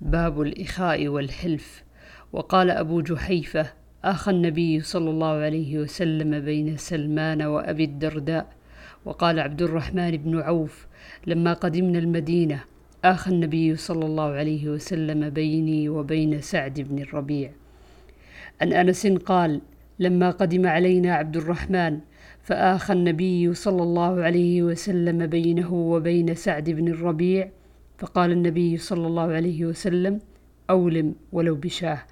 باب الإخاء والحلف. وقال أبو جحيفة آخى النبي صلى الله عليه وسلم بين سلمان وأبي الدرداء. وقال عبد الرحمن بن عوف لما قدمنا المدينة آخى النبي صلى الله عليه وسلم بيني وبين سعد بن الربيع. عن أنس قال لما قدم علينا عبد الرحمن فآخى النبي صلى الله عليه وسلم بينه وبين سعد بن الربيع فقال النبي صلى الله عليه وسلم أولم ولو بشاه.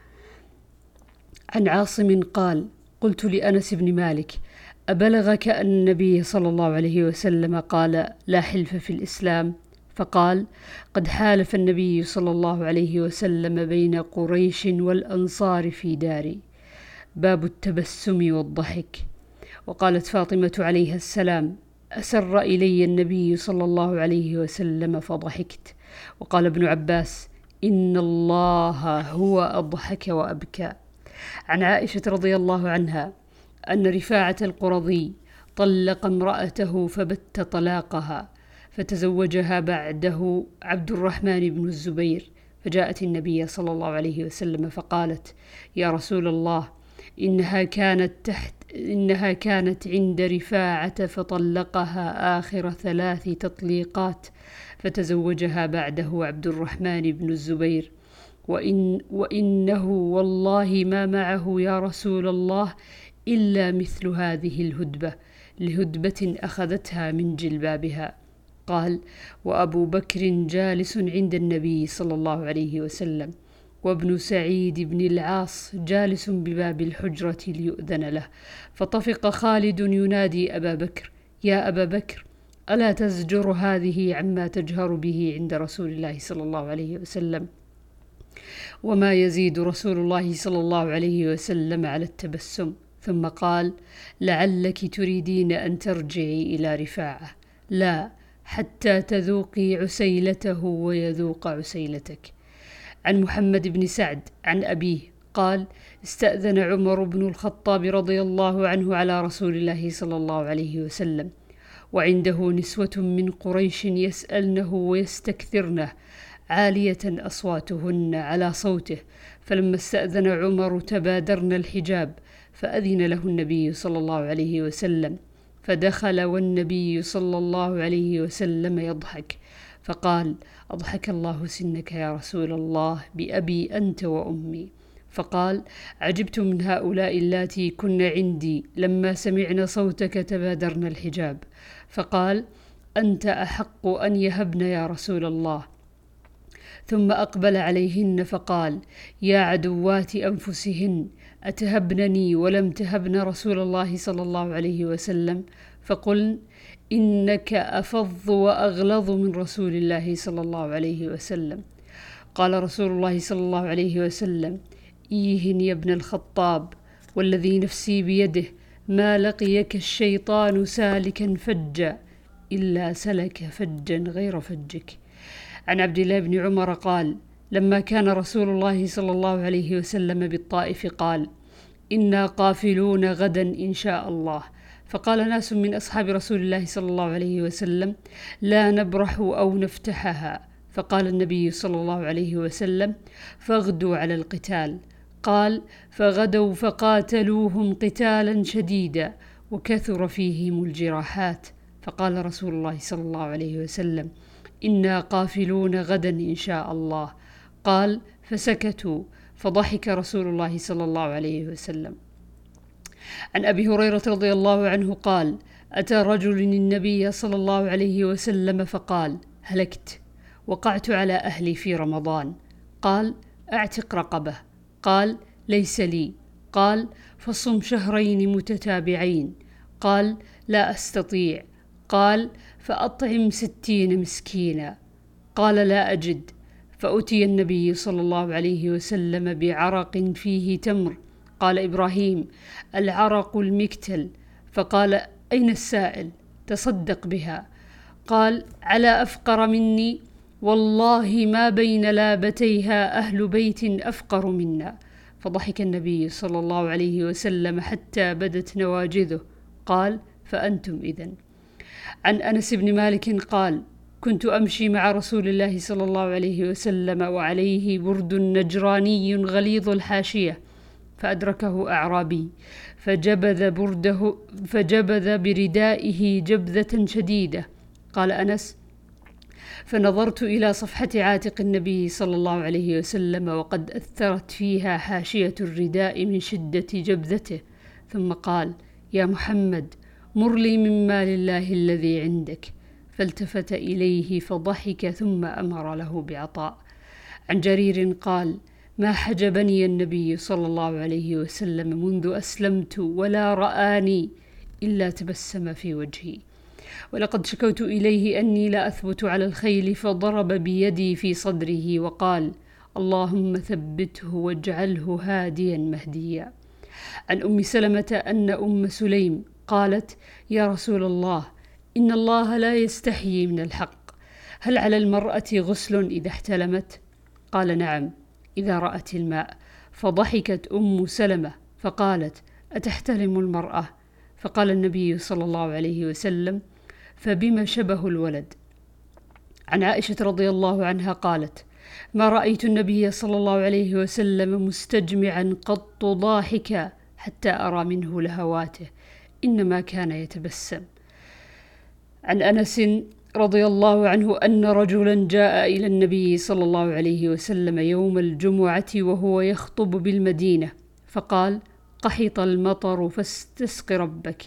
عن عاصم قال قلت لأنس بن مالك أبلغك أن النبي صلى الله عليه وسلم قال لا حلف في الإسلام. فقال قد حالف النبي صلى الله عليه وسلم بين قريش والأنصار في داري. باب التبسم والضحك. وقالت فاطمة عليها السلام أسر إلي النبي صلى الله عليه وسلم فضحكت. وقال ابن عباس إن الله هو أضحك وأبكى. عن عائشة رضي الله عنها أن رفاعة القرظي طلق امرأته فبت طلاقها فتزوجها بعده عبد الرحمن بن الزبير. فجاءت النبي صلى الله عليه وسلم فقالت يا رسول الله إنها كانت تحت إنها كانت عند رفاعة فطلقها آخر ثلاث تطليقات فتزوجها بعده عبد الرحمن بن الزبير. وإن وإنه والله ما معه يا رسول الله إلا مثل هذه الهدبة لهدبة أخذتها من جلبابها. قال وأبو بكر جالس عند النبي صلى الله عليه وسلم. وابن سعيد بن العاص جالس بباب الحجرة ليؤذن له. فطفق خالد ينادي أبا بكر يا أبا بكر ألا تزجر هذه عما تجهر به عند رسول الله صلى الله عليه وسلم؟ وما يزيد رسول الله صلى الله عليه وسلم على التبسم. ثم قال لعلك تريدين أن ترجعي إلى رفاعة. لا حتى تذوقي عسيلته ويذوق عسيلتك. عن محمد بن سعد عن أبيه قال استأذن عمر بن الخطاب رضي الله عنه على رسول الله صلى الله عليه وسلم وعنده نسوة من قريش يسألنه ويستكثرنه عالية أصواتهن على صوته فلما استأذن عمر تبادرن الحجاب فأذن له النبي صلى الله عليه وسلم فدخل والنبي صلى الله عليه وسلم يضحك. فقال أضحك الله سنك يا رسول الله بأبي أنت وأمي. فقال عجبت من هؤلاء اللاتي كن عندي لما سمعن صوتك تبادرن الحجاب. فقال أنت أحق أن يهبن يا رسول الله. ثم أقبل عليهن فقال يا عدوات أنفسهن أتهبنني ولم تهبن رسول الله صلى الله عليه وسلم؟ فقلن إنك أفظ وأغلظ من رسول الله صلى الله عليه وسلم. قال رسول الله صلى الله عليه وسلم إيهن يا ابن الخطاب والذي نفسي بيده ما لقيك الشيطان سالكا فجا إلا سلك فجا غير فجك. عن عبد الله بن عمر قال لما كان رسول الله صلى الله عليه وسلم بالطائف قال إنا قافلون غدا إن شاء الله. فقال ناس من أصحاب رسول الله صلى الله عليه وسلم لا نبرح أو نفتحها. فقال النبي صلى الله عليه وسلم فاغدوا على القتال. قال فغدوا فقاتلوهم قتالا شديدا وكثر فيهم الجراحات. فقال رسول الله صلى الله عليه وسلم إنا قافلون غدا إن شاء الله. قال فسكتوا. فضحك رسول الله صلى الله عليه وسلم. عن أبي هريرة رضي الله عنه قال أتى رجل النبي صلى الله عليه وسلم فقال هلكت وقعت على أهلي في رمضان. قال أعتق رقبة. قال ليس لي. قال فصم شهرين متتابعين. قال لا أستطيع. قال فأطعم ستين مسكينا. قال لا أجد. فأتي النبي صلى الله عليه وسلم بعرق فيه تمر. قال إبراهيم العرق المكتل. فقال أين السائل؟ تصدق بها. قال على أفقر مني. والله ما بين لابتيها أهل بيت أفقر منا. فضحك النبي صلى الله عليه وسلم حتى بدت نواجذه. قال فأنتم إذن. عن أنس بن مالك قال كنت أمشي مع رسول الله صلى الله عليه وسلم وعليه برد نجراني غليظ الحاشية. فأدركه أعرابي فجبذ برده فجبذ بردائه جبذة شديدة. قال أنس فنظرت إلى صفحة عاتق النبي صلى الله عليه وسلم وقد أثرت فيها حاشية الرداء من شدة جبذته. ثم قال يا محمد مر لي من مال الله الذي عندك. فالتفت إليه فضحك ثم أمر له بعطاء. عن جرير قال ما حجبني النبي صلى الله عليه وسلم منذ أسلمت ولا رآني إلا تبسم في وجهي. ولقد شكوت إليه أني لا أثبت على الخيل فضرب بيدي في صدره وقال اللهم ثبته واجعله هاديا مهديا. عن أم سلمة أن أم سليم قالت يا رسول الله إن الله لا يستحيي من الحق. هل على المرأة غسل إذا احتلمت؟ قال نعم. إذا رأت الماء فضحكت أم سلمة فقالت أتحتلم المرأة؟ فقال النبي صلى الله عليه وسلم فبما شبه الولد عن عائشة رضي الله عنها قالت ما رأيت النبي صلى الله عليه وسلم مستجمعا قط ضاحكا حتى أرى منه لهواته إنما كان يتبسم عن أنس رضي الله عنه أن رجلا جاء إلى النبي صلى الله عليه وسلم يوم الجمعة وهو يخطب بالمدينة فقال قحط المطر فاستسق ربك.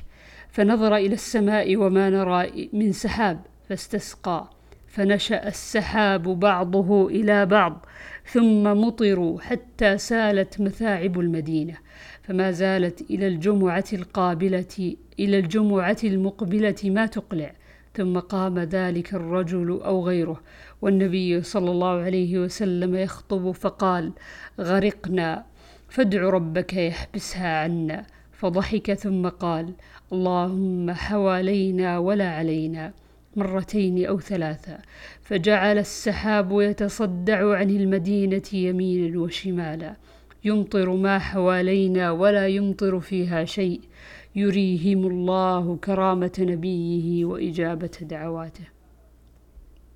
فنظر إلى السماء وما نرى من سحاب فاستسقى. فنشأ السحاب بعضه إلى بعض ثم مطروا حتى سالت مثاعب المدينة. فما زالت إلى الجمعة القابلة إلى الجمعة المقبلة ما تقلع. ثم قام ذلك الرجل أو غيره. والنبي صلى الله عليه وسلم يخطب فقال غرقنا فادع ربك يحبسها عنا. فضحك ثم قال اللهم حوالينا ولا علينا. مرتين أو ثلاثا فجعل السحاب يتصدع عن المدينة يمينا وشمالا. يمطر ما حوالينا ولا يمطر فيها شيء. يريهم الله كرامة نبيه وإجابة دعواته.